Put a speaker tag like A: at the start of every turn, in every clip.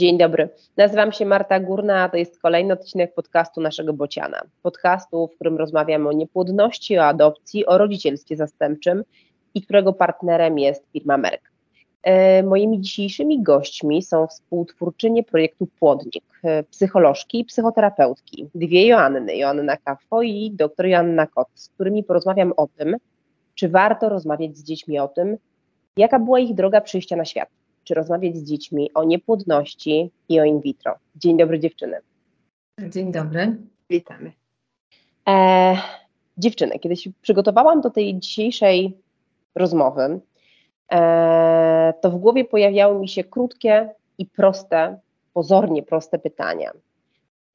A: Dzień dobry. Nazywam się Marta Górna, a to jest kolejny odcinek podcastu naszego Bociana. Podcastu, w którym rozmawiamy o niepłodności, o adopcji, o rodzicielstwie zastępczym i którego partnerem jest firma Merck. E, moimi dzisiejszymi gośćmi są współtwórczynie projektu Płodnik, e, psycholożki i psychoterapeutki, dwie Joanny, Joanna Kafo i dr Joanna Kot, z którymi porozmawiam o tym, czy warto rozmawiać z dziećmi o tym, jaka była ich droga przyjścia na świat czy rozmawiać z dziećmi o niepłodności i o in vitro. Dzień dobry dziewczyny.
B: Dzień dobry.
C: Witamy.
A: E, dziewczyny, kiedy się przygotowałam do tej dzisiejszej rozmowy, e, to w głowie pojawiały mi się krótkie i proste, pozornie proste pytania.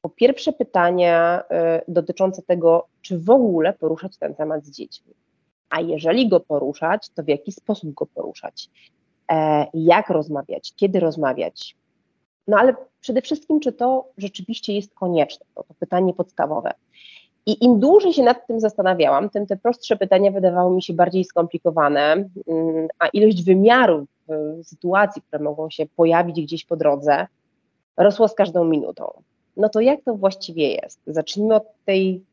A: Po pierwsze pytania e, dotyczące tego, czy w ogóle poruszać ten temat z dziećmi. A jeżeli go poruszać, to w jaki sposób go poruszać? E, jak rozmawiać, kiedy rozmawiać. No ale przede wszystkim, czy to rzeczywiście jest konieczne? To, to pytanie podstawowe. I im dłużej się nad tym zastanawiałam, tym te prostsze pytania wydawały mi się bardziej skomplikowane, mm, a ilość wymiarów sytuacji, które mogą się pojawić gdzieś po drodze, rosła z każdą minutą. No to jak to właściwie jest? Zacznijmy od tej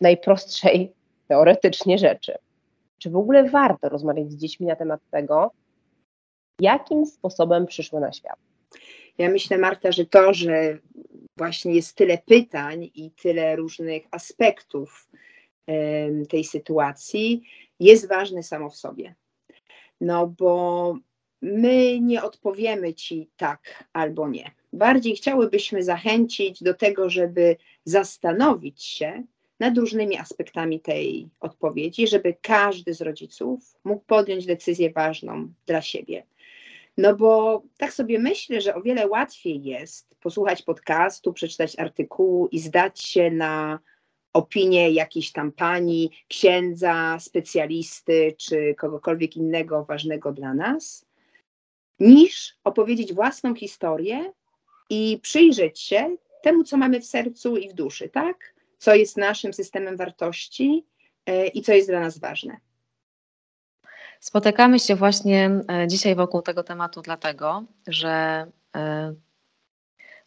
A: najprostszej teoretycznie rzeczy. Czy w ogóle warto rozmawiać z dziećmi na temat tego, jakim sposobem przyszły na świat?
C: Ja myślę, Marta, że to, że właśnie jest tyle pytań i tyle różnych aspektów tej sytuacji, jest ważne samo w sobie. No bo my nie odpowiemy ci tak albo nie. Bardziej chciałybyśmy zachęcić do tego, żeby zastanowić się nad różnymi aspektami tej odpowiedzi, żeby każdy z rodziców mógł podjąć decyzję ważną dla siebie. No bo tak sobie myślę, że o wiele łatwiej jest posłuchać podcastu, przeczytać artykułu i zdać się na opinię jakiejś tam pani, księdza, specjalisty czy kogokolwiek innego ważnego dla nas, niż opowiedzieć własną historię i przyjrzeć się temu, co mamy w sercu i w duszy, tak? Co jest naszym systemem wartości e, i co jest dla nas ważne.
B: Spotykamy się właśnie e, dzisiaj wokół tego tematu, dlatego że e,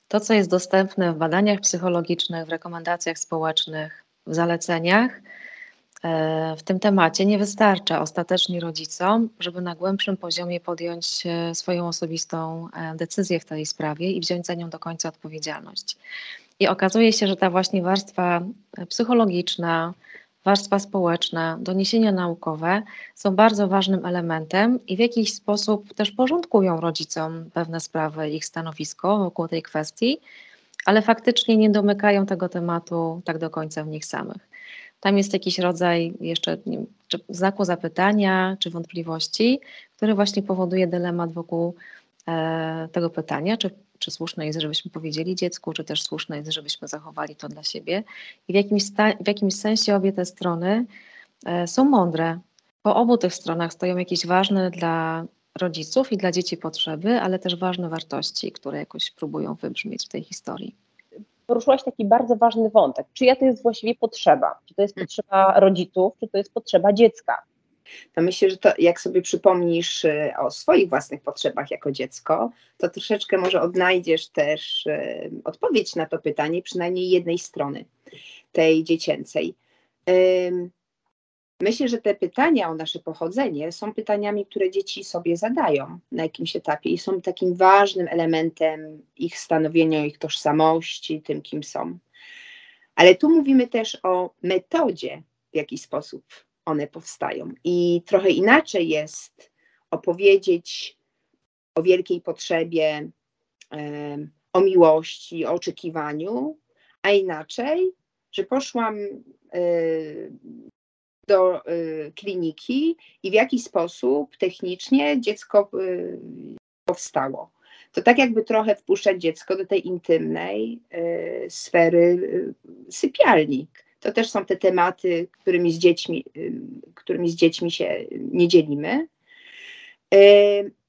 B: to, co jest dostępne w badaniach psychologicznych, w rekomendacjach społecznych, w zaleceniach, e, w tym temacie nie wystarcza ostatecznie rodzicom, żeby na głębszym poziomie podjąć swoją osobistą decyzję w tej sprawie i wziąć za nią do końca odpowiedzialność. I okazuje się, że ta właśnie warstwa psychologiczna, warstwa społeczna, doniesienia naukowe są bardzo ważnym elementem i w jakiś sposób też porządkują rodzicom pewne sprawy, ich stanowisko wokół tej kwestii, ale faktycznie nie domykają tego tematu tak do końca w nich samych. Tam jest jakiś rodzaj jeszcze wiem, znaku zapytania czy wątpliwości, który właśnie powoduje dylemat wokół e, tego pytania, czy czy słuszne jest, żebyśmy powiedzieli dziecku, czy też słuszne jest, żebyśmy zachowali to dla siebie. I w jakimś, w jakimś sensie obie te strony e, są mądre. Po obu tych stronach stoją jakieś ważne dla rodziców i dla dzieci potrzeby, ale też ważne wartości, które jakoś próbują wybrzmieć w tej historii.
A: Poruszyłaś taki bardzo ważny wątek. Czyja to jest właściwie potrzeba? Czy to jest potrzeba rodziców, czy to jest potrzeba dziecka?
C: To myślę, że to jak sobie przypomnisz e, o swoich własnych potrzebach jako dziecko, to troszeczkę może odnajdziesz też e, odpowiedź na to pytanie, przynajmniej jednej strony, tej dziecięcej. Myślę, że te pytania o nasze pochodzenie są pytaniami, które dzieci sobie zadają na jakimś etapie i są takim ważnym elementem ich stanowienia, ich tożsamości, tym, kim są. Ale tu mówimy też o metodzie, w jaki sposób one powstają. I trochę inaczej jest opowiedzieć o wielkiej potrzebie, o miłości, o oczekiwaniu, a inaczej, że poszłam e, do e, kliniki i w jaki sposób technicznie dziecko e, powstało. To tak jakby trochę wpuszczać dziecko do tej intymnej sfery sypialni to też są te tematy, którymi z dziećmi, którymi z dziećmi się nie dzielimy.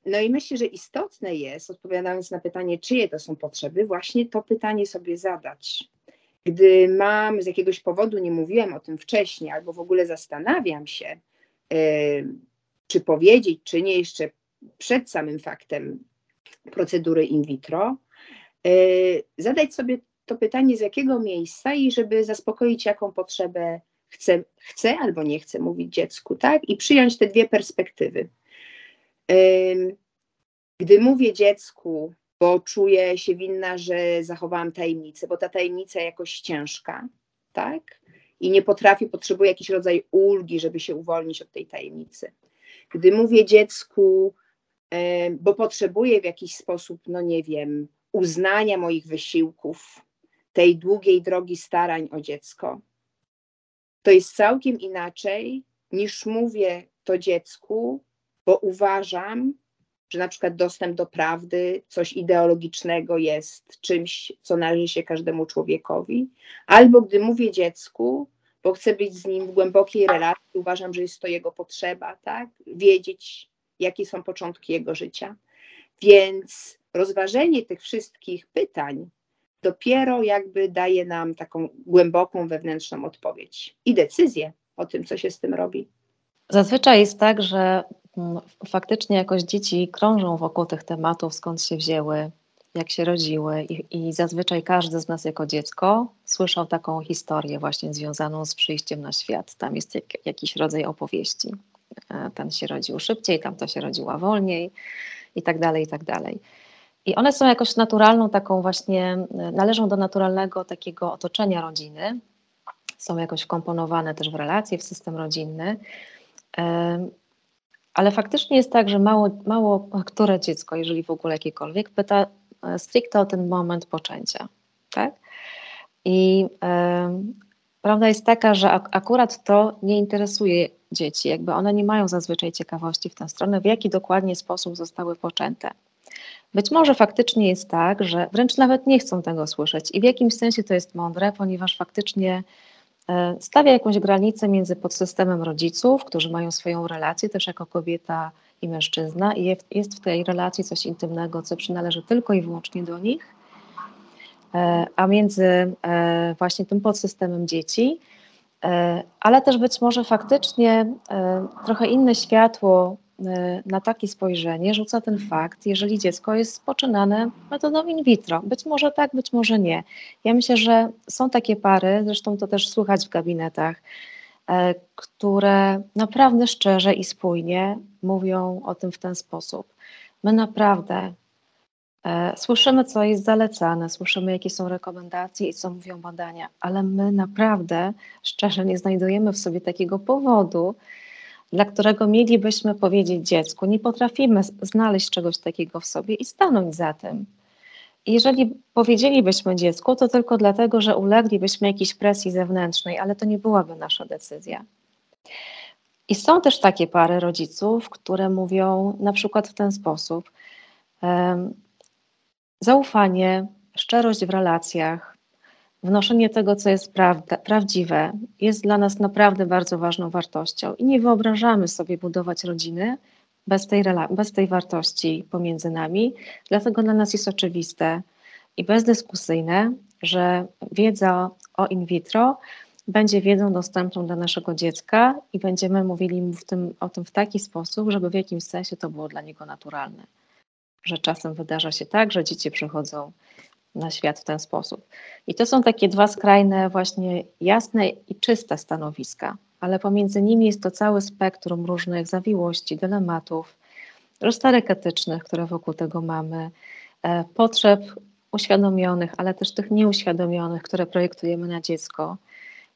C: No i myślę, że istotne jest, odpowiadając na pytanie, czyje to są potrzeby, właśnie to pytanie sobie zadać. Gdy mam z jakiegoś powodu, nie mówiłem o tym wcześniej, albo w ogóle zastanawiam się, czy powiedzieć, czy nie jeszcze przed samym faktem procedury in vitro, zadać sobie to pytanie z jakiego miejsca i żeby zaspokoić jaką potrzebę chce, chce albo nie chce mówić dziecku, tak? I przyjąć te dwie perspektywy. Gdy mówię dziecku, bo czuję się winna, że zachowałam tajemnicę, bo ta tajemnica jakoś ciężka, tak? I nie potrafię, potrzebuję jakiś rodzaj ulgi, żeby się uwolnić od tej tajemnicy. Gdy mówię dziecku, bo potrzebuję w jakiś sposób, no nie wiem, uznania moich wysiłków, tej długiej drogi starań o dziecko, to jest całkiem inaczej niż mówię to dziecku, bo uważam, że na przykład dostęp do prawdy, coś ideologicznego jest czymś, co należy się każdemu człowiekowi, albo gdy mówię dziecku, bo chcę być z nim w głębokiej relacji, uważam, że jest to jego potrzeba, tak? Wiedzieć, jakie są początki jego życia. Więc rozważenie tych wszystkich pytań dopiero jakby daje nam taką głęboką wewnętrzną odpowiedź i decyzję o tym, co się z tym robi.
B: Zazwyczaj jest tak, że mm, faktycznie jakoś dzieci krążą wokół tych tematów, skąd się wzięły, jak się rodziły i, i zazwyczaj każdy z nas jako dziecko słyszał taką historię właśnie związaną z przyjściem na świat. Tam jest jak, jakiś rodzaj opowieści. E, ten się rodził szybciej, tam to się rodziła wolniej i tak dalej, i tak dalej. I one są jakoś naturalną taką właśnie, e, należą do naturalnego takiego otoczenia rodziny, są jakoś wkomponowane też w relacje, w system rodzinny. Ale faktycznie jest tak, że mało, mało które dziecko, jeżeli w ogóle jakiekolwiek, pyta e, stricte o ten moment poczęcia. Tak? I prawda jest taka, że ak akurat to nie interesuje dzieci, jakby one nie mają zazwyczaj ciekawości w tę stronę, w jaki dokładnie sposób zostały poczęte. Być może faktycznie jest tak, że wręcz nawet nie chcą tego słyszeć. I w jakimś sensie to jest mądre, ponieważ faktycznie e, stawia jakąś granicę między podsystemem rodziców, którzy mają swoją relację też jako kobieta i mężczyzna i jest w tej relacji coś intymnego, co przynależy tylko i wyłącznie do nich, e, a między e, właśnie tym podsystemem dzieci, ale też być może faktycznie trochę inne światło na takie spojrzenie rzuca ten fakt, jeżeli dziecko jest spoczynane metodą in vitro. Być może tak, być może nie. Ja myślę, że są takie pary, zresztą to też słychać w gabinetach, e, które naprawdę szczerze i spójnie mówią o tym w ten sposób. My naprawdę e, słyszymy, co jest zalecane, słyszymy, jakie są rekomendacje i co mówią badania, ale my naprawdę szczerze nie znajdujemy w sobie takiego powodu, dla którego mielibyśmy powiedzieć dziecku, nie potrafimy znaleźć czegoś takiego w sobie i stanąć za tym. jeżeli powiedzielibyśmy dziecku, to tylko dlatego, że uleglibyśmy jakiejś presji zewnętrznej, ale to nie byłaby nasza decyzja. I są też takie pary rodziców, które mówią na przykład w ten sposób: um, zaufanie, szczerość w relacjach, wnoszenie tego, co jest prawda, prawdziwe, jest dla nas naprawdę bardzo ważną wartością i nie wyobrażamy sobie budować rodziny bez tej, bez tej wartości pomiędzy nami. Dlatego dla nas jest oczywiste i bezdyskusyjne, że wiedza o in vitro będzie wiedzą dostępną dla naszego dziecka i będziemy mówili mu tym, o tym w taki sposób, żeby w jakimś sensie to było dla niego naturalne. Że czasem wydarza się tak, że dzieci przychodzą na świat w ten sposób. I to są takie dwa skrajne, właśnie jasne i czyste stanowiska, ale pomiędzy nimi jest to całe spektrum różnych zawiłości, dylematów, rozterek etycznych, które wokół tego mamy, e, potrzeb uświadomionych, ale też tych nieuświadomionych, które projektujemy na dziecko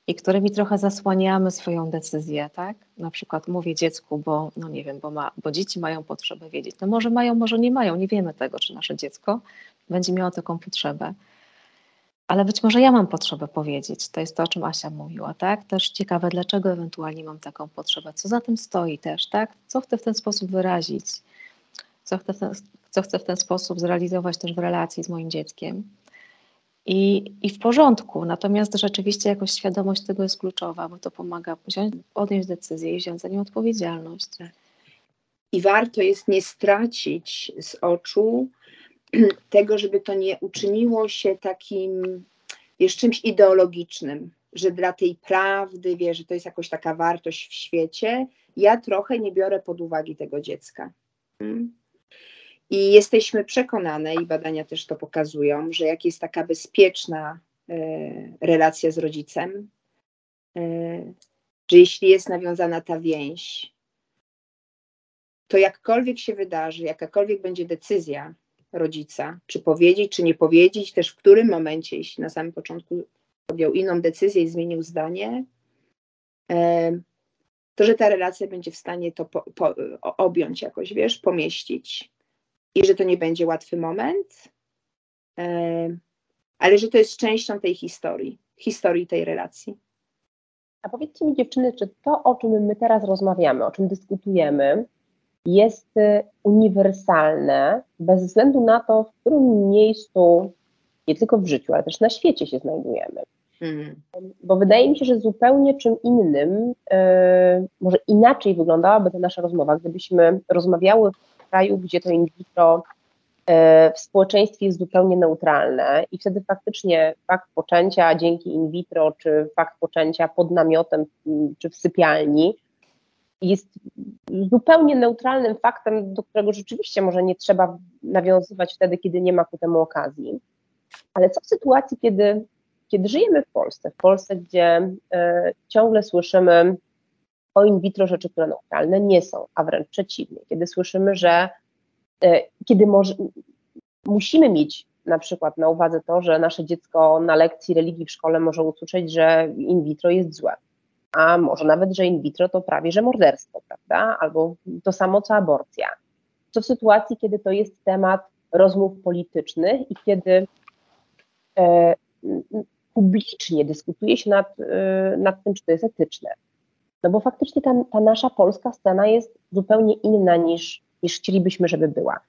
B: i którymi trochę zasłaniamy swoją decyzję, tak? Na przykład mówię dziecku, bo no nie wiem, bo, ma, bo dzieci mają potrzebę wiedzieć. No może mają, może nie mają, nie wiemy tego, czy nasze dziecko będzie miało taką potrzebę. Ale być może ja mam potrzebę powiedzieć. To jest to, o czym Asia mówiła, tak? Też ciekawe, dlaczego ewentualnie mam taką potrzebę, co za tym stoi też, tak? Co chcę w ten sposób wyrazić, co chcę w ten, co chcę w ten sposób zrealizować też w relacji z moim dzieckiem. I, I w porządku, natomiast rzeczywiście jakoś świadomość tego jest kluczowa, bo to pomaga wziąć, podjąć decyzję i wziąć za nią odpowiedzialność.
C: I warto jest nie stracić z oczu tego, żeby to nie uczyniło się takim, wiesz, czymś ideologicznym, że dla tej prawdy, wiesz, że to jest jakoś taka wartość w świecie, ja trochę nie biorę pod uwagę tego dziecka. Hmm? I jesteśmy przekonane, i badania też to pokazują, że jak jest taka bezpieczna e, relacja z rodzicem, e, że jeśli jest nawiązana ta więź, to jakkolwiek się wydarzy, jakakolwiek będzie decyzja rodzica, czy powiedzieć, czy nie powiedzieć, też w którym momencie, jeśli na samym początku podjął inną decyzję i zmienił zdanie, e, to że ta relacja będzie w stanie to po, po, objąć jakoś, wiesz, pomieścić. I że to nie będzie łatwy moment, e, ale że to jest częścią tej historii, historii tej relacji.
A: A powiedzcie mi, dziewczyny, czy to, o czym my teraz rozmawiamy, o czym dyskutujemy, jest y, uniwersalne bez względu na to, w którym miejscu, nie tylko w życiu, ale też na świecie się znajdujemy. Mm. Bo wydaje mi się, że zupełnie czym innym, yy, może inaczej wyglądałaby ta nasza rozmowa, gdybyśmy rozmawiały kraju, gdzie to in vitro yy, w społeczeństwie jest zupełnie neutralne i wtedy faktycznie fakt poczęcia dzięki in vitro, czy fakt poczęcia pod namiotem, czy w sypialni jest zupełnie neutralnym faktem, do którego rzeczywiście może nie trzeba nawiązywać wtedy, kiedy nie ma ku temu okazji. Ale co w sytuacji, kiedy, kiedy żyjemy w Polsce, w Polsce, gdzie y, ciągle słyszymy o in vitro rzeczy, które neutralne nie są, a wręcz przeciwnie, kiedy słyszymy, że y, kiedy może, musimy mieć na przykład na uwadze to, że nasze dziecko na lekcji religii w szkole może usłyszeć, że in vitro jest złe a może nawet, że in vitro to prawie, że morderstwo, prawda? Albo to samo co aborcja. Co w sytuacji, kiedy to jest temat rozmów politycznych i kiedy e, publicznie dyskutuje się nad, e, nad tym, czy to jest etyczne. No bo faktycznie ta, ta nasza polska scena jest zupełnie inna niż, niż chcielibyśmy, żeby była.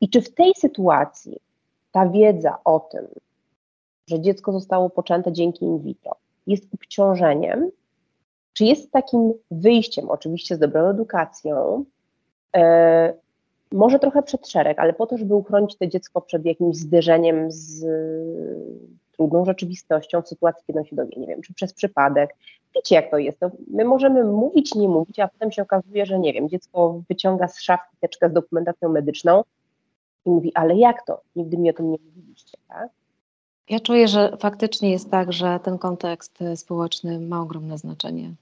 A: I czy w tej sytuacji ta wiedza o tym, że dziecko zostało poczęte dzięki in vitro, jest obciążeniem, czy jest takim wyjściem, oczywiście z dobrą edukacją, e, może trochę przed szereg, ale po to, żeby uchronić to dziecko przed jakimś zderzeniem z trudną rzeczywistością w sytuacji, kiedy on się dowie, nie wiem, czy przez przypadek. Wiecie, jak to jest. To my możemy mówić, nie mówić, a potem się okazuje, że nie wiem, dziecko wyciąga z szafki teczkę z dokumentacją medyczną i mówi, ale jak to? Nigdy mi o tym nie mówiliście, tak?
B: Ja czuję, że faktycznie jest tak, że ten kontekst społeczny ma ogromne znaczenie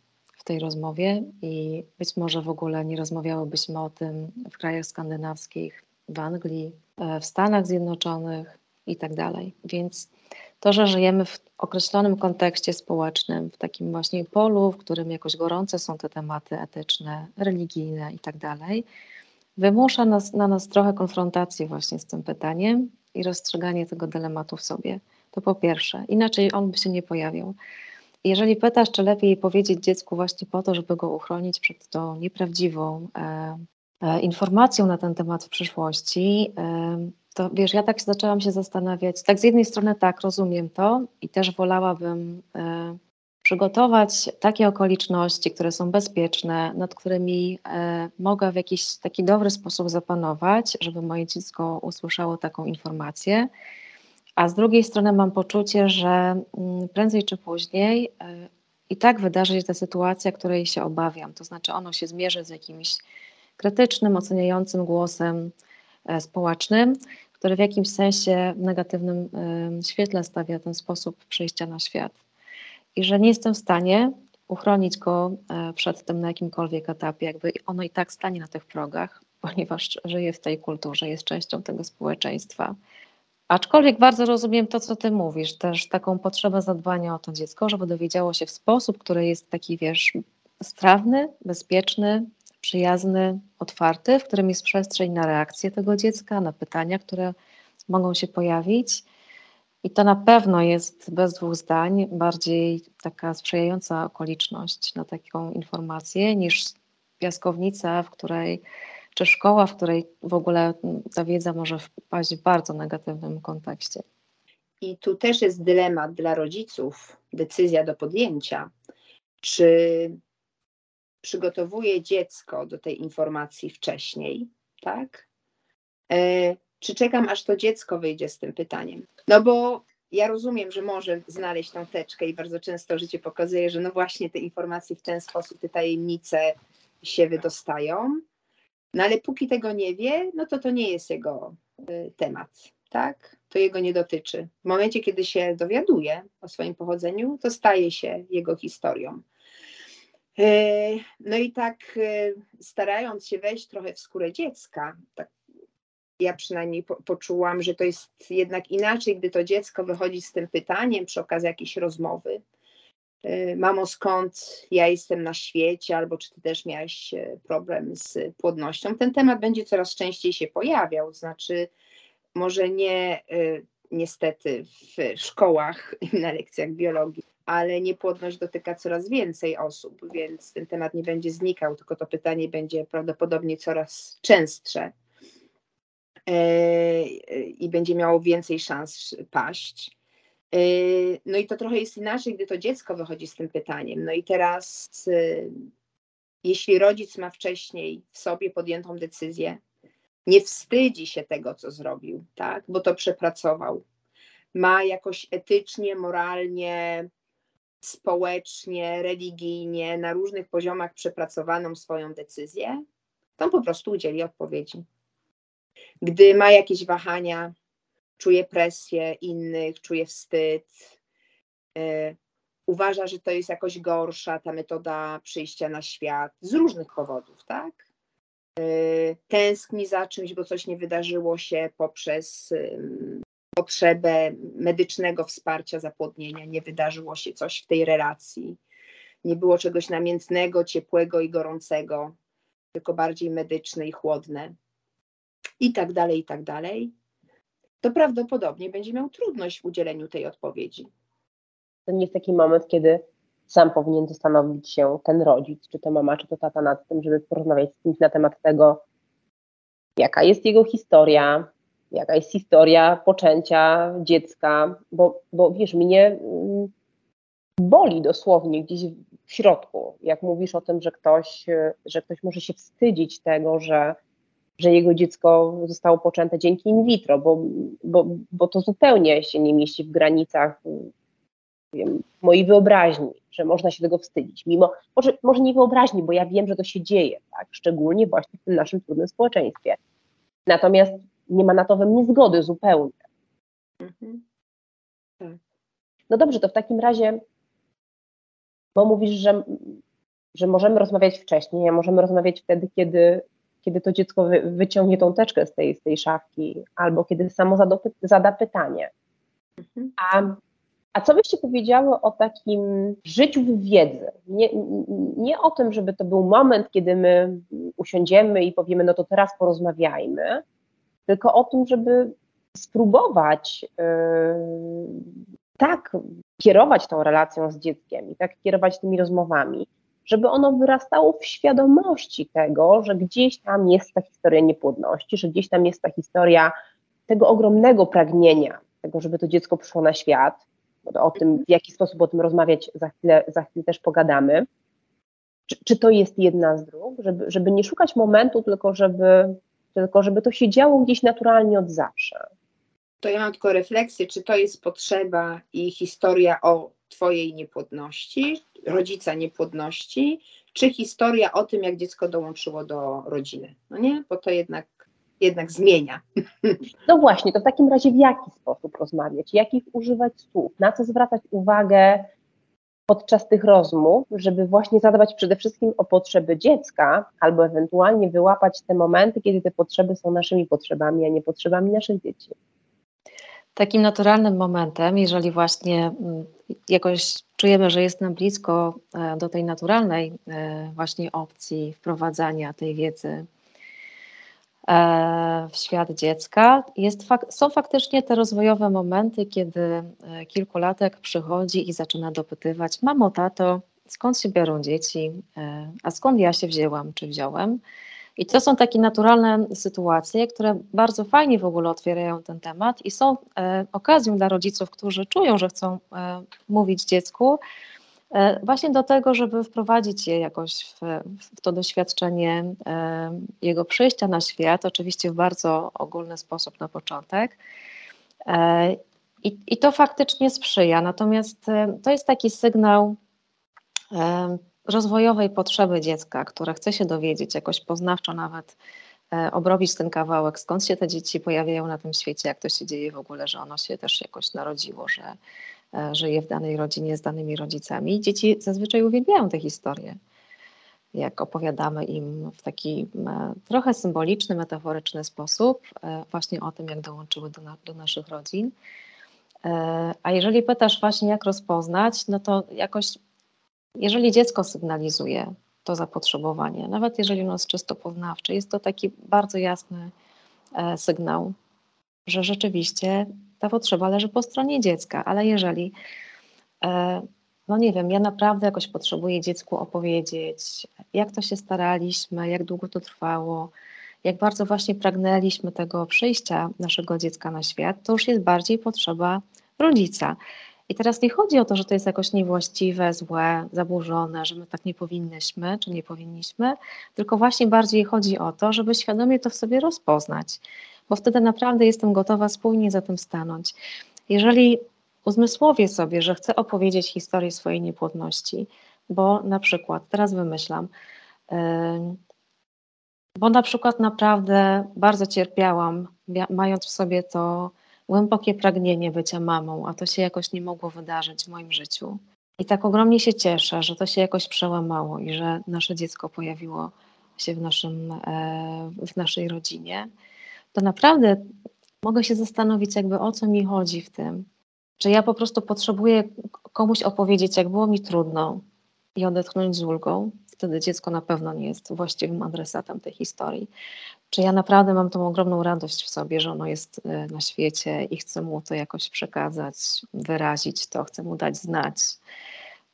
B: tej rozmowie i być może w ogóle nie rozmawiałybyśmy o tym w krajach skandynawskich, w Anglii, e, w Stanach Zjednoczonych i tak dalej. Więc to, że żyjemy w określonym kontekście społecznym, w takim właśnie polu, w którym jakoś gorące są te tematy etyczne, religijne i tak wymusza nas, na nas trochę konfrontacji właśnie z tym pytaniem i rozstrzyganie tego dylematu w sobie. To po pierwsze, inaczej on by się nie pojawił. Jeżeli pytasz, czy lepiej powiedzieć dziecku właśnie po to, żeby go uchronić przed tą nieprawdziwą e, informacją na ten temat w przyszłości, e, to wiesz, ja tak zaczęłam się zastanawiać. Tak, z jednej strony tak, rozumiem to i też wolałabym e, przygotować takie okoliczności, które są bezpieczne, nad którymi e, mogę w jakiś taki dobry sposób zapanować, żeby moje dziecko usłyszało taką informację a z drugiej strony mam poczucie, że mm, prędzej czy później e, i tak wydarzy się ta sytuacja, której się obawiam. To znaczy, ono się zmierzy z jakimś krytycznym, oceniającym głosem e, społecznym, który w jakimś sensie w negatywnym świetle stawia ten sposób przejścia na świat. I że nie jestem w stanie uchronić go e, przed tym na jakimkolwiek etapie, jakby ono i tak stanie na tych progach, ponieważ żyje w tej kulturze, jest częścią tego społeczeństwa. Aczkolwiek bardzo rozumiem to, co ty mówisz, też taką potrzebę zadbania o to dziecko, żeby dowiedziało się w sposób, który jest taki, wiesz, strawny, bezpieczny, przyjazny, otwarty, w którym jest przestrzeń na reakcję tego dziecka, na pytania, które mogą się pojawić. I to na pewno jest bez dwóch zdań bardziej taka sprzyjająca okoliczność na taką informację niż piaskownica, w której czy szkoła, w której w ogóle ta wiedza może wpaść w bardzo negatywnym kontekście.
C: I tu też jest dylemat dla rodziców, decyzja do podjęcia. Czy przygotowuje dziecko do tej informacji wcześniej, tak? E, czy czekam, aż to dziecko wyjdzie z tym pytaniem? No bo ja rozumiem, że może znaleźć tą teczkę i bardzo często życie pokazuje, że no właśnie te informacje w ten sposób, te tajemnice się wydostają, No ale póki tego nie wie, no to to nie jest jego y, temat, tak? To jego nie dotyczy. W momencie, kiedy się dowiaduje o swoim pochodzeniu, to staje się jego historią. Y, no i tak y, starając się wejść trochę w skórę dziecka, tak ja przynajmniej po, poczułam, że to jest jednak inaczej, gdy to dziecko wychodzi z tym pytaniem przy okazji jakiejś rozmowy. Y, mamo, skąd ja jestem na świecie, albo czy ty też miałeś e, problem z płodnością? Ten temat będzie coraz częściej się pojawiał, znaczy może nie niestety w szkołach i na lekcjach biologii, ale niepłodność dotyka coraz więcej osób, więc ten temat nie będzie znikał, tylko to pytanie będzie prawdopodobnie coraz częstsze e, i będzie miało więcej szans paść. E, no i to trochę jest inaczej, gdy to dziecko wychodzi z tym pytaniem. No i teraz, e, jeśli rodzic ma wcześniej w sobie podjętą decyzję, nie wstydzi się tego, co zrobił, tak, bo to przepracował, ma jakoś etycznie, moralnie, społecznie, religijnie, na różnych poziomach przepracowaną swoją decyzję, to on po prostu udzieli odpowiedzi. Gdy ma jakieś wahania, czuje presję innych, czuje wstyd, yy, uważa, że to jest jakoś gorsza ta metoda przyjścia na świat z różnych powodów, tak? Yy, tęskni za czymś, bo coś nie wydarzyło się poprzez yy, potrzebę medycznego wsparcia zapłodnienia, nie wydarzyło się coś w tej relacji, nie było czegoś namiętnego, ciepłego i gorącego, tylko bardziej medyczne i chłodne, i tak dalej, i tak dalej, to prawdopodobnie będzie miał trudność w udzieleniu tej odpowiedzi.
A: To nie jest taki moment, kiedy sam powinien zastanowić się ten rodzic, czy to mama, czy to tata nad tym, żeby porozmawiać z kimś na temat tego, jaka jest jego historia, jaka jest historia poczęcia dziecka, bo, bo wiesz, mnie mm, boli dosłownie gdzieś w środku, jak mówisz o tym, że ktoś, że ktoś może się wstydzić tego, że, że jego dziecko zostało poczęte dzięki in vitro, bo, bo, bo to zupełnie się nie mieści w granicach wiem, mojej wyobraźni, że można się tego wstydzić. Mimo, może, może nie wyobraźni, bo ja wiem, że to się dzieje, tak? szczególnie właśnie w tym naszym trudnym społeczeństwie. Natomiast nie ma na to we mnie zgody zupełnie. Mhm. Tak. No dobrze, to w takim razie, bo mówisz, że, że możemy rozmawiać wcześniej, a możemy rozmawiać wtedy, kiedy, kiedy to dziecko wy, wyciągnie tą teczkę z tej, z tej szafki, albo kiedy samo zada, zada pytanie. Mhm. A, a co byście powiedziały o takim życiu w wiedzy? Nie, nie o tym, żeby to był moment, kiedy my usiądziemy i powiemy, no to teraz porozmawiajmy, tylko o tym, żeby spróbować yy, tak kierować tą relacją z dzieckiem i tak kierować tymi rozmowami, żeby ono wyrastało w świadomości tego, że gdzieś tam jest ta historia niepłodności, że gdzieś tam jest ta historia tego ogromnego pragnienia, tego, żeby to dziecko przyszło na świat. O tym, w jaki sposób o tym rozmawiać, za chwilę, za chwilę też pogadamy. Czy, czy to jest jedna z dróg, żeby, żeby nie szukać momentu, tylko żeby tylko żeby to się działo gdzieś naturalnie od zawsze.
C: To ja mam tylko refleksję, czy to jest potrzeba i historia o Twojej niepłodności, rodzica niepłodności, czy historia o tym, jak dziecko dołączyło do rodziny. No nie, bo to jednak, jednak zmienia.
A: No właśnie, to w takim razie w jaki sposób rozmawiać, jakich używać słów, na co zwracać uwagę, podczas tych rozmów, żeby właśnie zadawać przede wszystkim o potrzeby dziecka, albo ewentualnie wyłapać te momenty, kiedy te potrzeby są naszymi potrzebami, a nie potrzebami naszych dzieci.
B: Takim naturalnym momentem, jeżeli właśnie mm, jakoś czujemy, że jest nam blisko e, do tej naturalnej e, właśnie opcji wprowadzania tej wiedzy w świat dziecka. Jest, są faktycznie te rozwojowe momenty, kiedy e, kilkulatek przychodzi i zaczyna dopytywać: Mamo, tato, skąd się biorą dzieci, e, a skąd ja się wzięłam czy wziąłem. I to są takie naturalne sytuacje, które bardzo fajnie w ogóle otwierają ten temat i są okazją dla rodziców, którzy czują, że chcą mówić dziecku, E, właśnie do tego, żeby wprowadzić je jakoś w, w, to doświadczenie e, jego przyjścia na świat, oczywiście w bardzo ogólny sposób na początek. E, I, I to faktycznie sprzyja, natomiast to jest taki sygnał rozwojowej potrzeby dziecka, które chce się dowiedzieć jakoś poznawczo nawet e, obrobić ten kawałek, skąd się te dzieci pojawiają na tym świecie, jak to się dzieje w ogóle, że ono się też jakoś narodziło, że e, żyje w danej rodzinie z danymi rodzicami. Dzieci zazwyczaj uwielbiają te historie jak opowiadamy im w taki e, trochę symboliczny, metaforyczny sposób e, właśnie o tym, jak dołączyły do, na, do naszych rodzin. E, a jeżeli pytasz właśnie, jak rozpoznać, no to jakoś, jeżeli dziecko sygnalizuje to zapotrzebowanie, nawet jeżeli ono jest czysto poznawcze, jest to taki bardzo jasny sygnał, że rzeczywiście ta potrzeba leży po stronie dziecka, ale jeżeli no nie wiem, ja naprawdę jakoś potrzebuję dziecku opowiedzieć, jak to się staraliśmy, jak długo to trwało, jak bardzo właśnie pragnęliśmy tego przyjścia naszego dziecka na świat, to już jest bardziej potrzeba rodzica. I teraz nie chodzi o to, że to jest jakoś niewłaściwe, złe, zaburzone, że my tak nie powinnyśmy czy nie powinniśmy, tylko właśnie bardziej chodzi o to, żeby świadomie to w sobie rozpoznać, bo wtedy naprawdę jestem gotowa spójnie za tym stanąć. Jeżeli uzmysłowię sobie, że chcę opowiedzieć historię swojej niepłodności, bo na przykład, teraz wymyślam, bo na przykład naprawdę bardzo cierpiałam, mając w sobie to głębokie pragnienie bycia mamą, a to się jakoś nie mogło wydarzyć w moim życiu. I tak ogromnie się cieszę, że to się jakoś przełamało i że nasze dziecko pojawiło się w, naszym, e, w naszej rodzinie. To naprawdę mogę się zastanowić, jakby o co mi chodzi w tym, czy ja po prostu potrzebuję komuś opowiedzieć, jak było mi trudno i odetchnąć z ulgą? Wtedy dziecko na pewno nie jest właściwym adresatem tej historii. Czy ja naprawdę mam tą ogromną radość w sobie, że ono jest e, na świecie i chcę mu to jakoś przekazać, wyrazić to, chcę mu dać znać.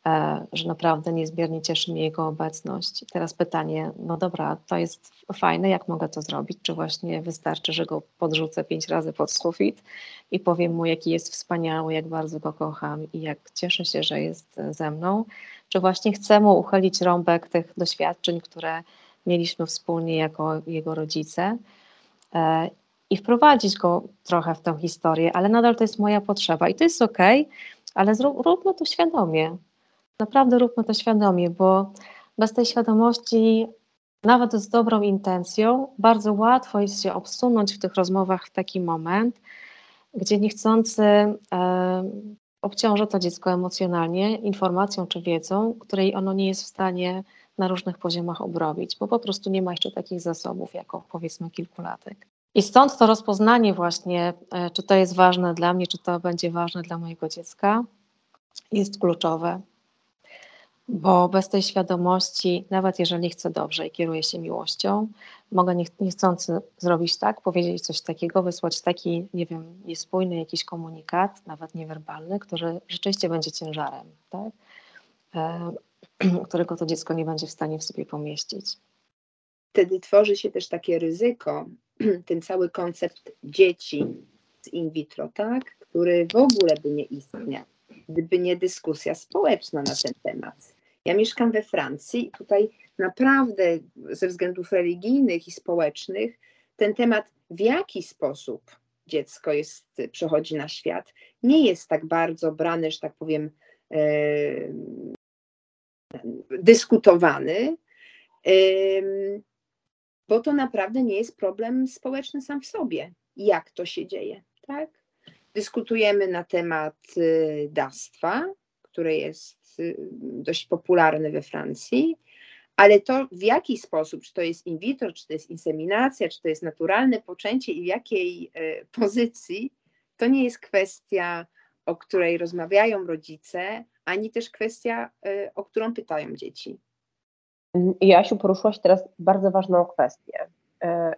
B: E, że naprawdę niezmiernie cieszy mnie jego obecność. Teraz pytanie, no dobra, to jest fajne, jak mogę to zrobić? Czy właśnie wystarczy, że go podrzucę pięć razy pod sufit i powiem mu, jaki jest wspaniały, jak bardzo go kocham i jak cieszę się, że jest ze mną? Czy właśnie chcę mu uchylić rąbek tych doświadczeń, które mieliśmy wspólnie jako jego rodzice? E, I wprowadzić go trochę w tę historię, ale nadal to jest moja potrzeba i to jest ok, ale zróbmy to świadomie naprawdę róbmy to świadomie, bo bez tej świadomości, nawet z dobrą intencją, bardzo łatwo jest się obsunąć w tych rozmowach w taki moment, gdzie niechcący e, obciąża to dziecko emocjonalnie informacją czy wiedzą, której ono nie jest w stanie na różnych poziomach obrobić, bo po prostu nie ma jeszcze takich zasobów jako powiedzmy kilkulatek. I stąd to rozpoznanie właśnie, e, czy to jest ważne dla mnie, czy to będzie ważne dla mojego dziecka, jest kluczowe bo bez tej świadomości, nawet jeżeli chcę dobrze i kieruję się miłością, mogę niechcący zrobić tak, powiedzieć coś takiego, wysłać taki, nie wiem, niespójny jakiś komunikat, nawet niewerbalny, który rzeczywiście będzie ciężarem, tak? E, którego to dziecko nie będzie w stanie w sobie pomieścić.
C: Wtedy tworzy się też takie ryzyko, ten cały koncept dzieci z in vitro, tak? który w ogóle by nie istniał gdyby nie dyskusja społeczna na ten temat. Ja mieszkam we Francji i tutaj naprawdę ze względów religijnych i społecznych ten temat, w jaki sposób dziecko jest, przychodzi na świat, nie jest tak bardzo brany, że tak powiem, dyskutowany, bo to naprawdę nie jest problem społeczny sam w sobie, jak to się dzieje, tak? Dyskutujemy na temat y, dawstwa, które jest y, dość popularne we Francji, ale to w jaki sposób, czy to jest in vitro, czy to jest inseminacja, czy to jest naturalne poczęcie i w jakiej y, pozycji, to nie jest kwestia, o której rozmawiają rodzice, ani też kwestia, o którą pytają dzieci.
A: Jasiu, poruszyłaś teraz bardzo ważną kwestię,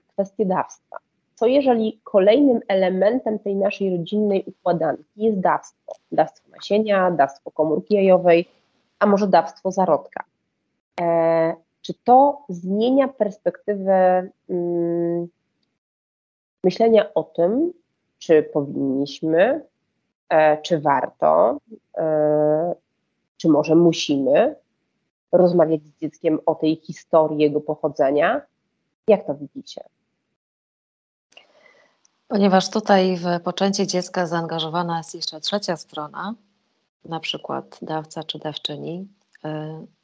A: kwestię dawstwa co jeżeli kolejnym elementem tej naszej rodzinnej układanki jest dawstwo? Dawstwo nasienia, dawstwo komórki jajowej, a może dawstwo zarodka. E, czy to zmienia perspektywę mm, myślenia o tym, czy powinniśmy, e, czy warto, e, czy może musimy rozmawiać z dzieckiem o tej historii jego pochodzenia? Jak to widzicie?
B: Ponieważ tutaj w poczęcie dziecka zaangażowana jest jeszcze trzecia strona, na przykład dawca czy dawczyni, y,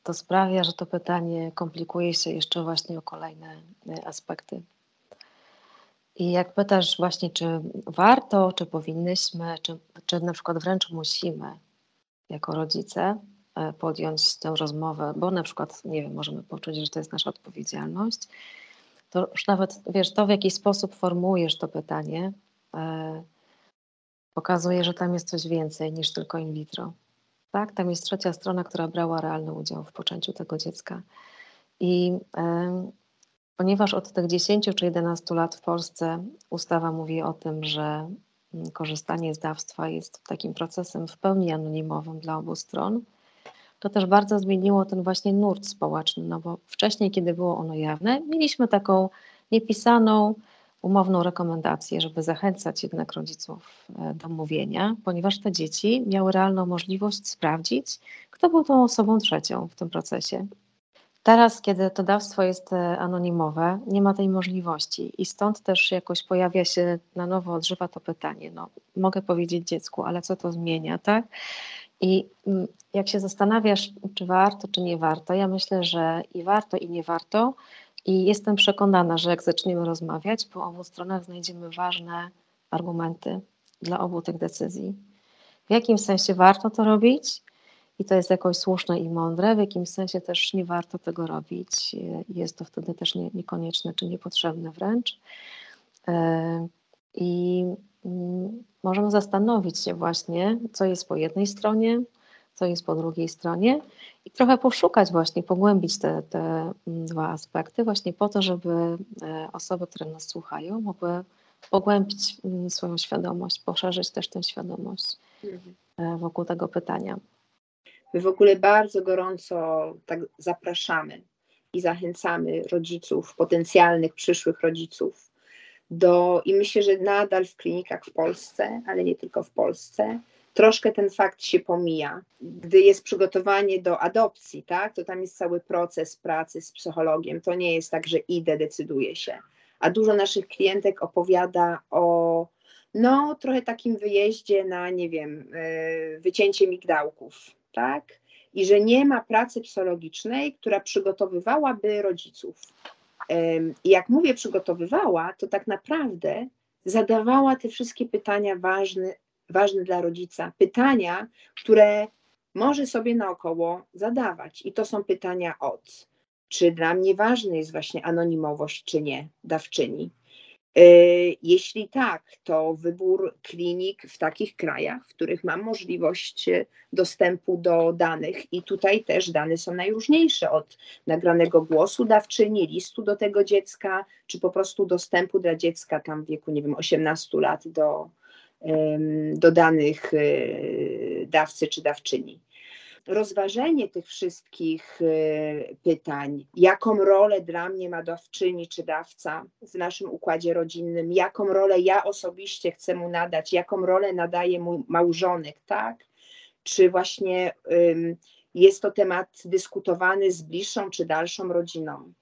B: to sprawia, że to pytanie komplikuje się jeszcze właśnie o kolejne y, aspekty. I jak pytasz właśnie, czy warto, czy powinnyśmy, czy, czy na przykład wręcz musimy jako rodzice e, podjąć tę rozmowę, bo na przykład, nie wiem, możemy poczuć, że to jest nasza odpowiedzialność, to już nawet, wiesz, to w jaki sposób formułujesz to pytanie, e, pokazuje, że tam jest coś więcej niż tylko in vitro. Tak? Tam jest trzecia strona, która brała realny udział w poczęciu tego dziecka. I e, ponieważ od tych 10 czy 11 lat w Polsce ustawa mówi o tym, że mm, korzystanie z dawstwa jest takim procesem w pełni anonimowym dla obu stron, to też bardzo zmieniło ten właśnie nurt społeczny, no bo wcześniej, kiedy było ono jawne, mieliśmy taką niepisaną, umowną rekomendację, żeby zachęcać jednak rodziców e, do mówienia, ponieważ te dzieci miały realną możliwość sprawdzić, kto był tą osobą trzecią w tym procesie. Teraz, kiedy to dawstwo jest e, anonimowe, nie ma tej możliwości i stąd też jakoś pojawia się na nowo, odżywa to pytanie. No, mogę powiedzieć dziecku, ale co to zmienia, tak? I mm, jak się zastanawiasz, czy warto, czy nie warto, ja myślę, że i warto, i nie warto. I jestem przekonana, że jak zaczniemy rozmawiać, po obu stronach znajdziemy ważne argumenty dla obu tych decyzji. W jakim sensie warto to robić? i to jest jakoś słuszne i mądre, w jakimś sensie też nie warto tego robić. Jest to wtedy też nie, niekonieczne czy niepotrzebne wręcz. E, I możemy zastanowić się właśnie, co jest po jednej stronie, co jest po drugiej stronie i trochę poszukać właśnie, pogłębić te, te mm, dwa aspekty właśnie po to, żeby e, osoby, które nas słuchają, mogły pogłębić mm, swoją świadomość, poszerzyć też tę świadomość mhm. e, wokół tego pytania.
C: My w ogóle bardzo gorąco tak zapraszamy i zachęcamy rodziców, potencjalnych przyszłych rodziców do, i myślę, że nadal w klinikach w Polsce, ale nie tylko w Polsce, troszkę ten fakt się pomija. Gdy jest przygotowanie do adopcji, tak, to tam jest cały proces pracy z psychologiem. To nie jest tak, że idę, decyduję się. A dużo naszych klientek opowiada o no, trochę takim wyjeździe na, nie wiem, e, wycięcie migdałków, tak? I że nie ma pracy psychologicznej, która przygotowywałaby rodziców. I jak mówię przygotowywała, to tak naprawdę zadawała te wszystkie pytania ważne, ważne dla rodzica. Pytania, które może sobie naokoło zadawać. I to są pytania od, czy dla mnie ważna jest właśnie anonimowość, czy nie, dawczyni. E, jeśli tak, to wybór klinik w takich krajach, w których mam możliwość e, dostępu do danych, i tutaj też dane są najróżniejsze od nagranego głosu dawczyni, listu do tego dziecka, czy po prostu dostępu dla dziecka tam w wieku, nie wiem, 18 lat do, do danych e, dawcy czy dawczyni rozważenie tych wszystkich y, pytań, jaką rolę dla mnie ma dawczyni czy dawca w naszym układzie rodzinnym, jaką rolę ja osobiście chcę mu nadać, jaką rolę nadaje mój małżonek, tak? Czy właśnie jest to temat dyskutowany z bliższą czy dalszą rodziną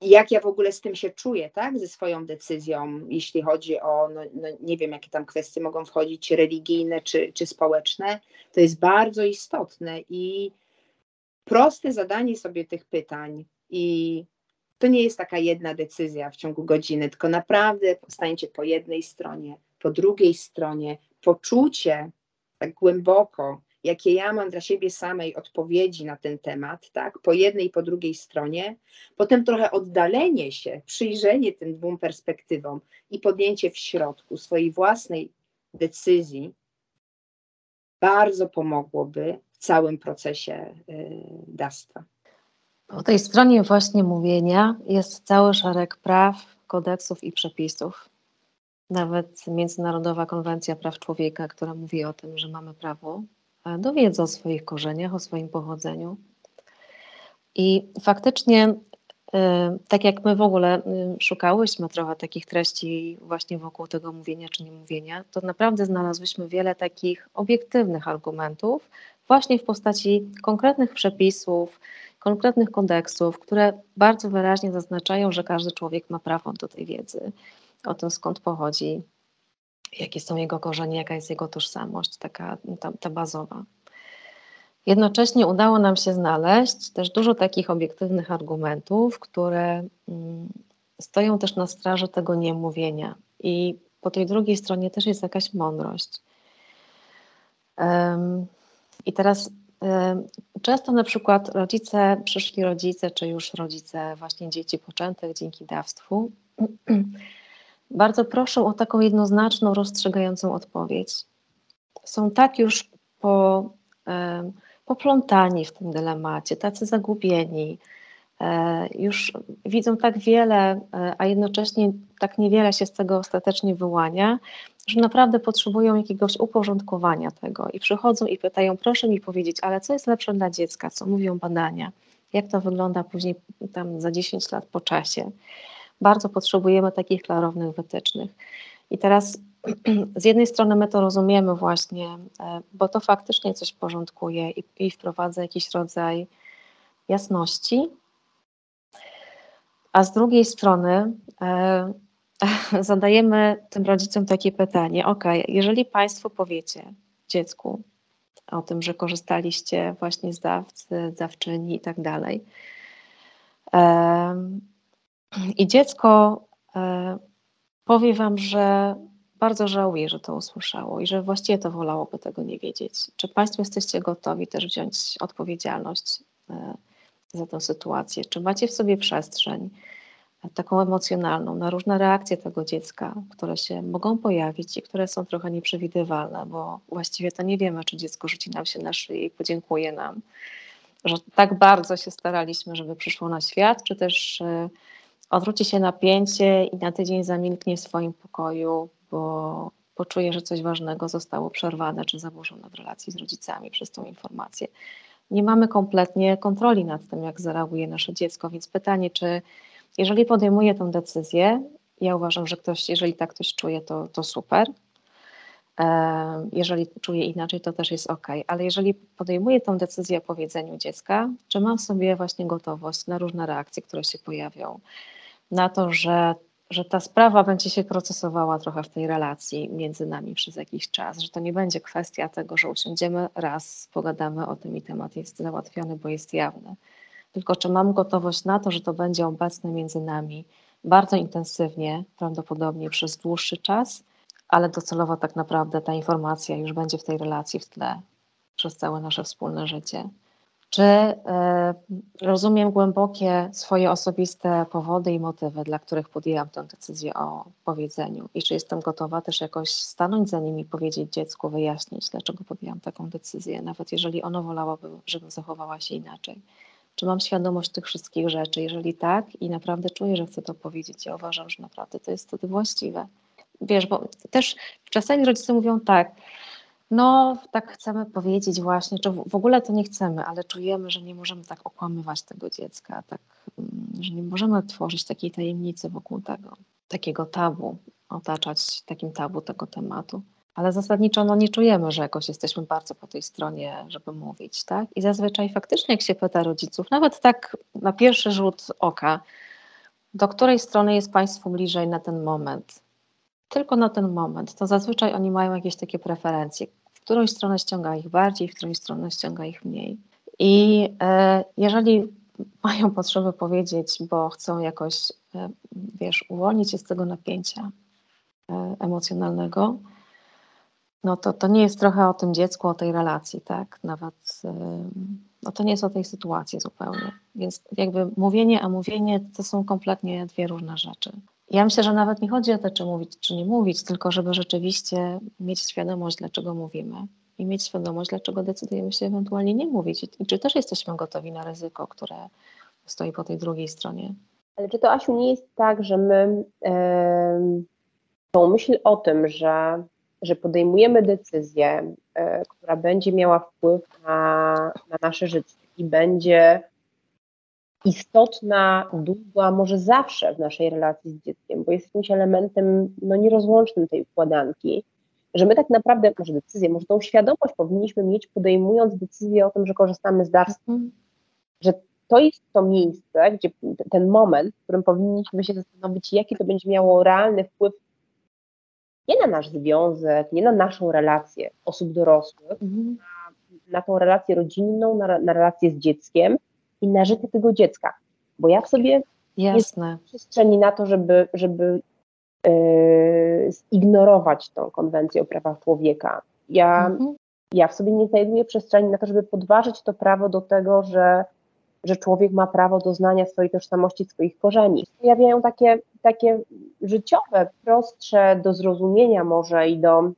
C: jak ja w ogóle z tym się czuję, tak, ze swoją decyzją, jeśli chodzi o, no, no, nie wiem, jakie tam kwestie mogą wchodzić, religijne czy, czy społeczne, to jest bardzo istotne i proste zadanie sobie tych pytań. I to nie jest taka jedna decyzja w ciągu godziny, tylko naprawdę staniecie po jednej stronie, po drugiej stronie, poczucie tak głęboko, jakie ja mam dla siebie samej odpowiedzi na ten temat, tak, po jednej i po drugiej stronie, potem trochę oddalenie się, przyjrzenie tym dwóm perspektywom i podjęcie w środku swojej własnej decyzji bardzo pomogłoby w całym procesie y, dawstwa.
B: Po tej stronie właśnie mówienia jest cały szereg praw, kodeksów i przepisów. Nawet Międzynarodowa Konwencja Praw Człowieka, która mówi o tym, że mamy prawo dowiedz o swoich korzeniach, o swoim pochodzeniu. I faktycznie, y, tak jak my w ogóle y, szukałyśmy trochę takich treści właśnie wokół tego mówienia czy nie mówienia, to naprawdę znalazłyśmy wiele takich obiektywnych argumentów, właśnie w postaci konkretnych przepisów, konkretnych kodeksów, które bardzo wyraźnie zaznaczają, że każdy człowiek ma prawo do tej wiedzy o tym, skąd pochodzi, jakie są jego korzenie, jaka jest jego tożsamość, taka ta, ta bazowa. Jednocześnie udało nam się znaleźć też dużo takich obiektywnych argumentów, które mm, stoją też na straży tego niemówienia. i po tej drugiej stronie też jest jakaś mądrość. I teraz często na przykład rodzice, przyszli rodzice, czy już rodzice właśnie dzieci poczętych dzięki dawstwu, bardzo proszą o taką jednoznaczną, rozstrzygającą odpowiedź. Są tak już po, poplątani w tym dylemacie, tacy zagubieni, e, już widzą tak wiele, e, a jednocześnie tak niewiele się z tego ostatecznie wyłania, że naprawdę potrzebują jakiegoś uporządkowania tego i przychodzą i pytają, proszę mi powiedzieć, ale co jest lepsze dla dziecka, co mówią badania, jak to wygląda później tam za 10 lat po czasie. Bardzo potrzebujemy takich klarownych wytycznych. I teraz z jednej strony my to rozumiemy właśnie, e, bo to faktycznie coś porządkuje i, i wprowadza jakiś rodzaj jasności, a z drugiej strony e, zadajemy tym rodzicom takie pytanie: OK, jeżeli Państwo powiecie dziecku o tym, że korzystaliście właśnie z dawcy, dawczyni i tak dalej, i dziecko e, powie Wam, że bardzo żałuje, że to usłyszało i że właściwie to wolałoby tego nie wiedzieć. Czy Państwo jesteście gotowi też wziąć odpowiedzialność e, za tę sytuację? Czy macie w sobie przestrzeń e, taką emocjonalną na różne reakcje tego dziecka, które się mogą pojawić i które są trochę nieprzewidywalne, bo właściwie to nie wiemy, czy dziecko rzuci nam się na szyję i podziękuje nam, że tak bardzo się staraliśmy, żeby przyszło na świat, czy też odwróci się napięcie i na tydzień zamilknie w swoim pokoju, bo poczuje, że coś ważnego zostało przerwane czy zaburzone w relacji z rodzicami przez tą informację. Nie mamy kompletnie kontroli nad tym, jak zareaguje nasze dziecko, więc pytanie, czy jeżeli podejmuje tę decyzję, ja uważam, że ktoś, jeżeli tak ktoś czuje, to, to super. Jeżeli czuje inaczej, to też jest ok, ale jeżeli podejmuje tę decyzję o powiedzeniu dziecka, czy mam sobie właśnie gotowość na różne reakcje, które się pojawią, na to, że, że ta sprawa będzie się procesowała trochę w tej relacji między nami przez jakiś czas, że to nie będzie kwestia tego, że usiądziemy raz, pogadamy o tym i temat jest załatwiony, bo jest jawny. Tylko czy mam gotowość na to, że to będzie obecne między nami bardzo intensywnie, prawdopodobnie przez dłuższy czas, ale docelowo tak naprawdę ta informacja już będzie w tej relacji w tle przez całe nasze wspólne życie. Czy e, rozumiem głębokie swoje osobiste powody i motywy, dla których podjęłam tę decyzję o powiedzeniu i czy jestem gotowa też jakoś stanąć za nimi, powiedzieć dziecku, wyjaśnić, dlaczego podjęłam taką decyzję, nawet jeżeli ono wolałoby, żebym zachowała się inaczej. Czy mam świadomość tych wszystkich rzeczy? Jeżeli tak i naprawdę czuję, że chcę to powiedzieć, ja uważam, że naprawdę to jest wtedy właściwe. Wiesz, bo też czasami rodzice mówią tak, no, tak chcemy powiedzieć właśnie, czy w ogóle to nie chcemy, ale czujemy, że nie możemy tak okłamywać tego dziecka, tak, mm, że nie możemy tworzyć takiej tajemnicy wokół tego, takiego tabu, otaczać takim tabu tego tematu. Ale zasadniczo no, nie czujemy, że jakoś jesteśmy bardzo po tej stronie, żeby mówić, tak? I zazwyczaj faktycznie, jak się pyta rodziców, nawet tak na pierwszy rzut oka, do której strony jest Państwu bliżej na ten moment, tylko na ten moment, to zazwyczaj oni mają jakieś takie preferencje, w którą stronę ściąga ich bardziej, w którą stronę ściąga ich mniej. I e, jeżeli mają potrzebę powiedzieć, bo chcą jakoś, e, wiesz, uwolnić się z tego napięcia e, emocjonalnego, no to to nie jest trochę o tym dziecku, o tej relacji, tak? Nawet no to nie jest o tej sytuacji zupełnie. Więc jakby mówienie, a mówienie to są kompletnie dwie różne rzeczy. Ja myślę, że nawet nie chodzi o to, czy mówić, czy nie mówić, tylko żeby rzeczywiście mieć świadomość, dlaczego mówimy i mieć świadomość, dlaczego decydujemy się ewentualnie nie mówić i czy też jesteśmy gotowi na ryzyko, które stoi po tej drugiej stronie.
A: Ale czy to, Asiu, nie jest tak, że my yy, tą myśl o tym, że, że podejmujemy decyzję, yy, która będzie miała wpływ na, na nasze życie i będzie istotna, długa, może zawsze w naszej relacji z dzieckiem, bo jest jakimś elementem no, nierozłącznym tej układanki, że my tak naprawdę, może decyzję, może tą świadomość powinniśmy mieć, podejmując decyzję o tym, że korzystamy z darstwa, mm. że to jest to miejsce, gdzie ten moment, w którym powinniśmy się zastanowić, jaki to będzie miało realny wpływ nie na nasz związek, nie na naszą relację osób dorosłych, mm. na, na tą relację rodzinną, na, na relację z dzieckiem, i na życie tego dziecka. Bo ja w sobie
B: Jasne.
A: przestrzeni na to, żeby, żeby zignorować tą konwencję o prawach człowieka. Ja, mhm. ja w sobie nie znajduję przestrzeni na to, żeby podważyć to prawo do tego, że, że człowiek ma prawo do znania swojej tożsamości, swoich korzeni. Pojawiają takie, takie życiowe, prostsze do zrozumienia może i do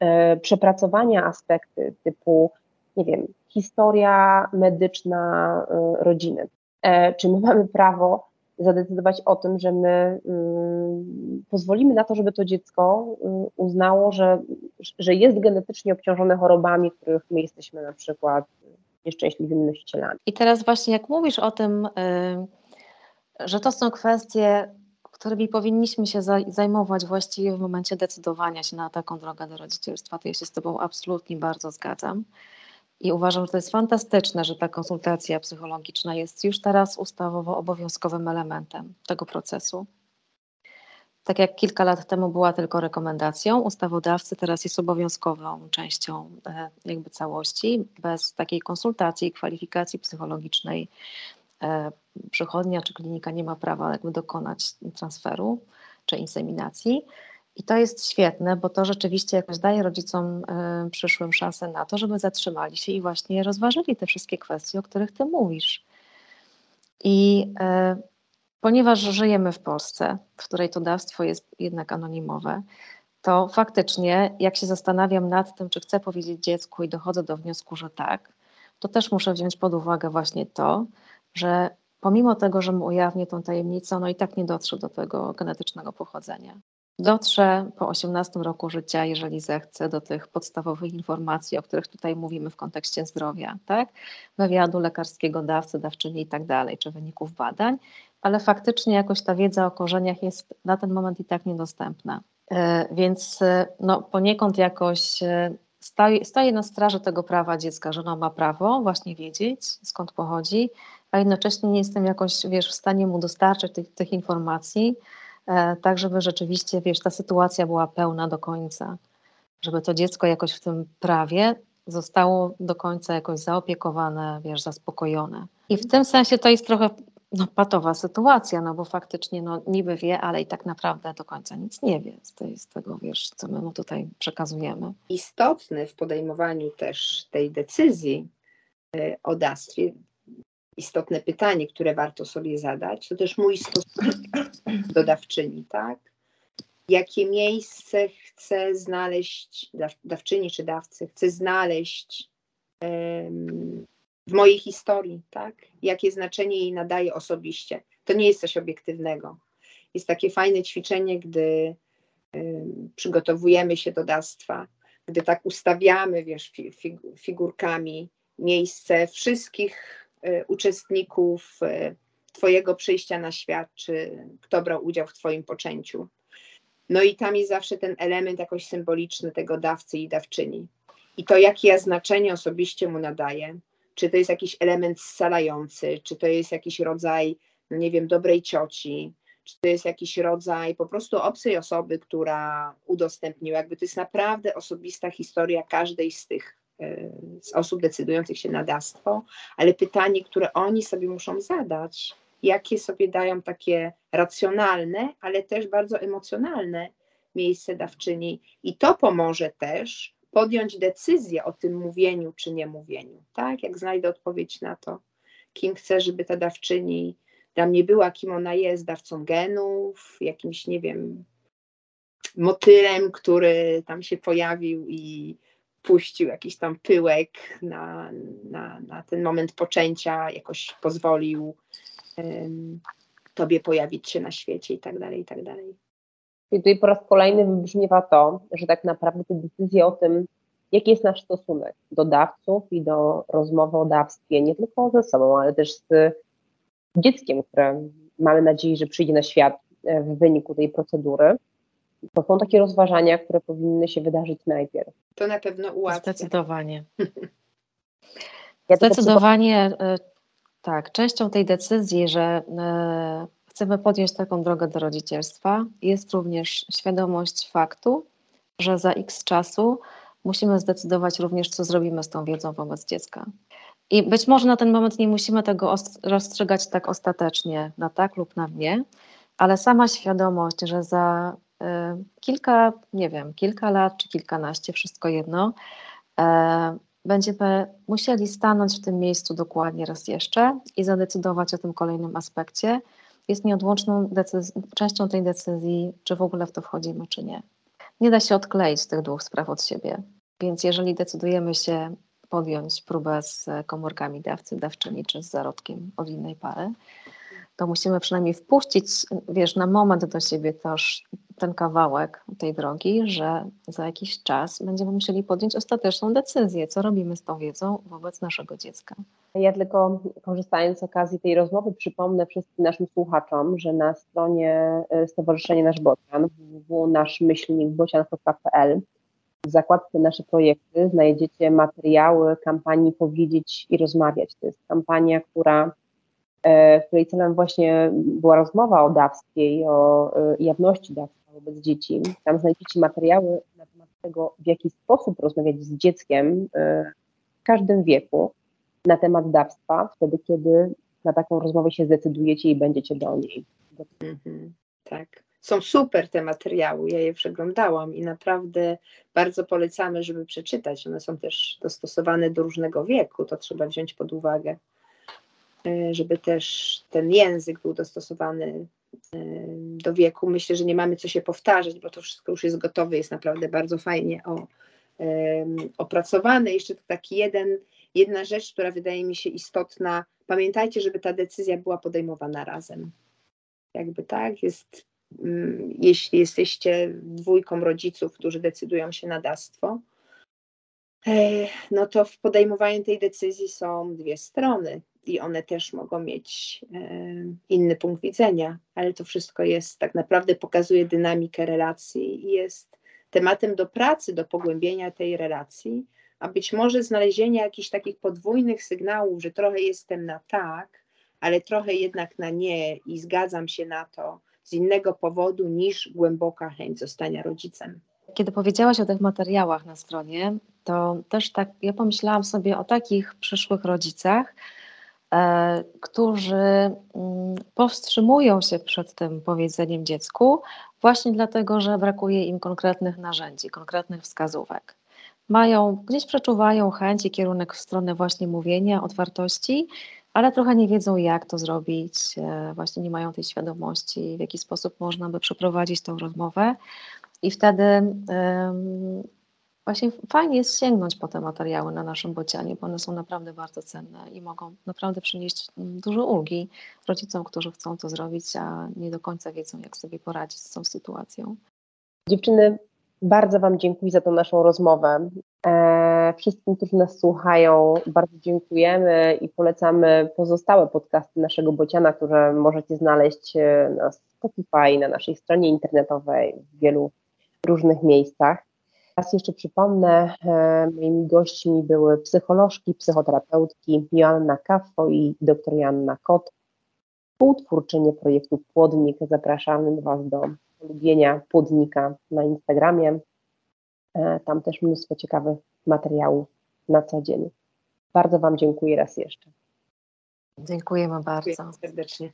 A: e, przepracowania aspekty typu, nie wiem, historia medyczna y, rodziny. E, czy my mamy prawo zadecydować o tym, że my y, pozwolimy na to, żeby to dziecko y, uznało, że, że jest genetycznie obciążone chorobami, których my jesteśmy na przykład nieszczęśliwymi nosicielami.
B: I teraz właśnie jak mówisz o tym, że to są kwestie, którymi powinniśmy się zajmować właściwie w momencie decydowania się na taką drogę do rodzicielstwa, to ja się z Tobą absolutnie bardzo zgadzam. I uważam, że to jest fantastyczne, że ta konsultacja psychologiczna jest już teraz ustawowo obowiązkowym elementem tego procesu. Tak jak kilka lat temu była tylko rekomendacją, ustawodawcy teraz jest obowiązkową częścią e, jakby całości. Bez takiej konsultacji i kwalifikacji psychologicznej e, przychodnia czy klinika nie ma prawa jakby dokonać transferu czy inseminacji. I to jest świetne, bo to rzeczywiście jakoś daje rodzicom y, przyszłym szansę na to, żeby zatrzymali się i właśnie rozważyli te wszystkie kwestie, o których ty mówisz. I y, ponieważ żyjemy w Polsce, w której to dawstwo jest jednak anonimowe, to faktycznie, jak się zastanawiam nad tym, czy chcę powiedzieć dziecku i dochodzę do wniosku, że tak, to też muszę wziąć pod uwagę właśnie to, że pomimo tego, że mu ujawnię tą tajemnicę, no i tak nie dotrze do tego genetycznego pochodzenia dotrze po 18 roku życia, jeżeli zechce, do tych podstawowych informacji, o których tutaj mówimy w kontekście zdrowia, tak? Wywiadu lekarskiego dawcy, dawczyni i tak dalej, czy wyników badań, ale faktycznie jakoś ta wiedza o korzeniach jest na ten moment i tak niedostępna. E, więc e, no, poniekąd jakoś e, staje na straży tego prawa dziecka, że ma prawo właśnie wiedzieć, skąd pochodzi, a jednocześnie nie jestem jakoś, wiesz, w stanie mu dostarczyć tych, tych informacji, tak żeby rzeczywiście, wiesz, ta sytuacja była pełna do końca, żeby to dziecko jakoś w tym prawie zostało do końca jakoś zaopiekowane, wiesz, zaspokojone. I w tym sensie to jest trochę no, patowa sytuacja, no bo faktycznie no, niby wie, ale i tak naprawdę do końca nic nie wie z, tej, z tego, wiesz, co my mu tutaj przekazujemy.
C: Istotny w podejmowaniu też tej decyzji e, o dawstwie istotne pytanie, które warto sobie zadać, to też mój stosunek do dawczyni, tak? Jakie miejsce chcę znaleźć, dawczyni czy dawcy, chcę znaleźć um, w mojej historii, tak? Jakie znaczenie jej nadaje osobiście. To nie jest coś obiektywnego. Jest takie fajne ćwiczenie, gdy um, przygotowujemy się do dawstwa, gdy tak ustawiamy, wiesz, figurkami miejsce wszystkich uczestników y, Twojego przyjścia na świat, czy kto brał udział w Twoim poczęciu. No i tam jest zawsze ten element jakoś symboliczny tego dawcy i dawczyni. I to, jakie ja znaczenie osobiście mu nadaję, czy to jest jakiś element scalający, czy to jest jakiś rodzaj, no nie wiem, dobrej cioci, czy to jest jakiś rodzaj po prostu obcej osoby, która udostępniła. Jakby to jest naprawdę osobista historia każdej z tych z osób decydujących się na dawstwo, ale pytanie, które oni sobie muszą zadać, jakie sobie dają takie racjonalne, ale też bardzo emocjonalne miejsce dawczyni, i to pomoże też podjąć decyzję o tym mówieniu czy nie mówieniu. Tak, jak znajdę odpowiedź na to, kim chcę, żeby ta dawczyni dla mnie była, kim ona jest, dawcą genów, jakimś, nie wiem, motylem, który tam się pojawił i puścił jakiś tam pyłek na, na, na ten moment poczęcia, jakoś pozwolił um, tobie pojawić się na świecie i tak dalej, i tak dalej.
A: I tutaj po raz kolejny wybrzmiewa to, że tak naprawdę te decyzje o tym, jaki jest nasz stosunek do dawców i do rozmowy o dawstwie, nie tylko ze sobą, ale też z dzieckiem, które mamy nadzieję, że przyjdzie na świat e, w wyniku tej procedury, to są takie rozważania, które powinny się wydarzyć najpierw.
C: To na pewno ułatwia.
B: Zdecydowanie. Ja Zdecydowanie e, tak. Częścią tej decyzji, że e, chcemy podjąć taką drogę do rodzicielstwa, jest również świadomość faktu, że za x czasu musimy zdecydować również, co zrobimy z tą wiedzą wobec dziecka. I być może na ten moment nie musimy tego rozstrzygać tak ostatecznie, na tak lub na nie, ale sama świadomość, że za kilka, nie wiem, kilka lat czy kilkanaście, wszystko jedno, będziemy musieli stanąć w tym miejscu dokładnie raz jeszcze i zadecydować o tym kolejnym aspekcie. Jest nieodłączną częścią tej decyzji, czy w ogóle w to wchodzimy, czy nie. Nie da się odkleić tych dwóch spraw od siebie. Więc jeżeli decydujemy się podjąć próbę z komórkami dawcy, dawczyni czy z zarodkiem od innej pary, to musimy przynajmniej wpuścić, wiesz, na moment do siebie też ten kawałek tej drogi, że za jakiś czas będziemy musieli podjąć ostateczną decyzję, co robimy z tą wiedzą wobec naszego dziecka.
A: Ja tylko korzystając z okazji tej rozmowy przypomnę wszystkim naszym słuchaczom, że na stronie e, Stowarzyszenia Nasz Bocian www.naszmyślnikbocian.pl w zakładce Nasze Projekty znajdziecie materiały kampanii Powiedzieć i Rozmawiać. To jest kampania, która której celem właśnie była rozmowa o dawstwie i o e, jawności dawstwa wobec dzieci. Tam znajdziecie materiały na temat tego, w jaki sposób rozmawiać z dzieckiem e, w każdym wieku na temat dawstwa, wtedy kiedy na taką rozmowę się zdecydujecie i będziecie do niej.
C: Mhm, tak. Są super te materiały, ja je przeglądałam i naprawdę bardzo polecamy, żeby przeczytać. One są też dostosowane do różnego wieku, to trzeba wziąć pod uwagę. E, żeby też ten język był dostosowany e, do wieku. Myślę, że nie mamy co się powtarzać, bo to wszystko już jest gotowe, jest naprawdę bardzo fajnie opracowane. Jeszcze taki jeden, jedna rzecz, która wydaje mi się istotna. Pamiętajcie, żeby ta decyzja była podejmowana razem. Jakby tak, jest, mm, jeśli jesteście dwójką rodziców, którzy decydują się na dastwo, e, no to w podejmowaniu tej decyzji są dwie strony i one też mogą mieć inny punkt widzenia, ale to wszystko jest tak naprawdę pokazuje dynamikę relacji i jest tematem do pracy, do pogłębienia tej relacji, a być może znalezienia jakichś takich podwójnych sygnałów, że trochę jestem na tak, ale trochę jednak na nie i zgadzam się na to z innego powodu niż głęboka chęć zostania rodzicem.
B: Kiedy powiedziałaś o tych materiałach na stronie, to też tak, ja pomyślałam sobie o takich przyszłych rodzicach, E, którzy mm, powstrzymują się przed tym powiedzeniem dziecku, właśnie dlatego, że brakuje im konkretnych narzędzi, konkretnych wskazówek. Mają, gdzieś przeczuwają chęć i kierunek w stronę właśnie mówienia, otwartości, ale trochę nie wiedzą, jak to zrobić, e, właśnie nie mają tej świadomości, w jaki sposób można by przeprowadzić tą rozmowę. I wtedy właśnie fajnie jest sięgnąć po te materiały na naszym bocianie, bo one są naprawdę bardzo cenne i mogą naprawdę przynieść dużo ulgi rodzicom, którzy chcą to zrobić, a nie do końca wiedzą, jak sobie poradzić z tą sytuacją.
A: Dziewczyny, bardzo Wam dziękuję za tą naszą rozmowę. E, wszystkim, którzy nas słuchają, bardzo dziękujemy i polecamy pozostałe podcasty naszego bociana, które możecie znaleźć e, na Spotify, na naszej stronie internetowej, w wielu różnych miejscach. Raz jeszcze przypomnę, e, moimi gośćmi były psycholożki, psychoterapeutki Joanna Kaffo i dr Joanna Kot, współtwórczynie projektu Płodnik. Zapraszamy Was do polubienia Płodnika na Instagramie. E, tam też mnóstwo ciekawych materiałów na co dzień. Bardzo Wam dziękuję raz jeszcze.
B: Dziękujemy bardzo.
C: Dziękuję serdecznie.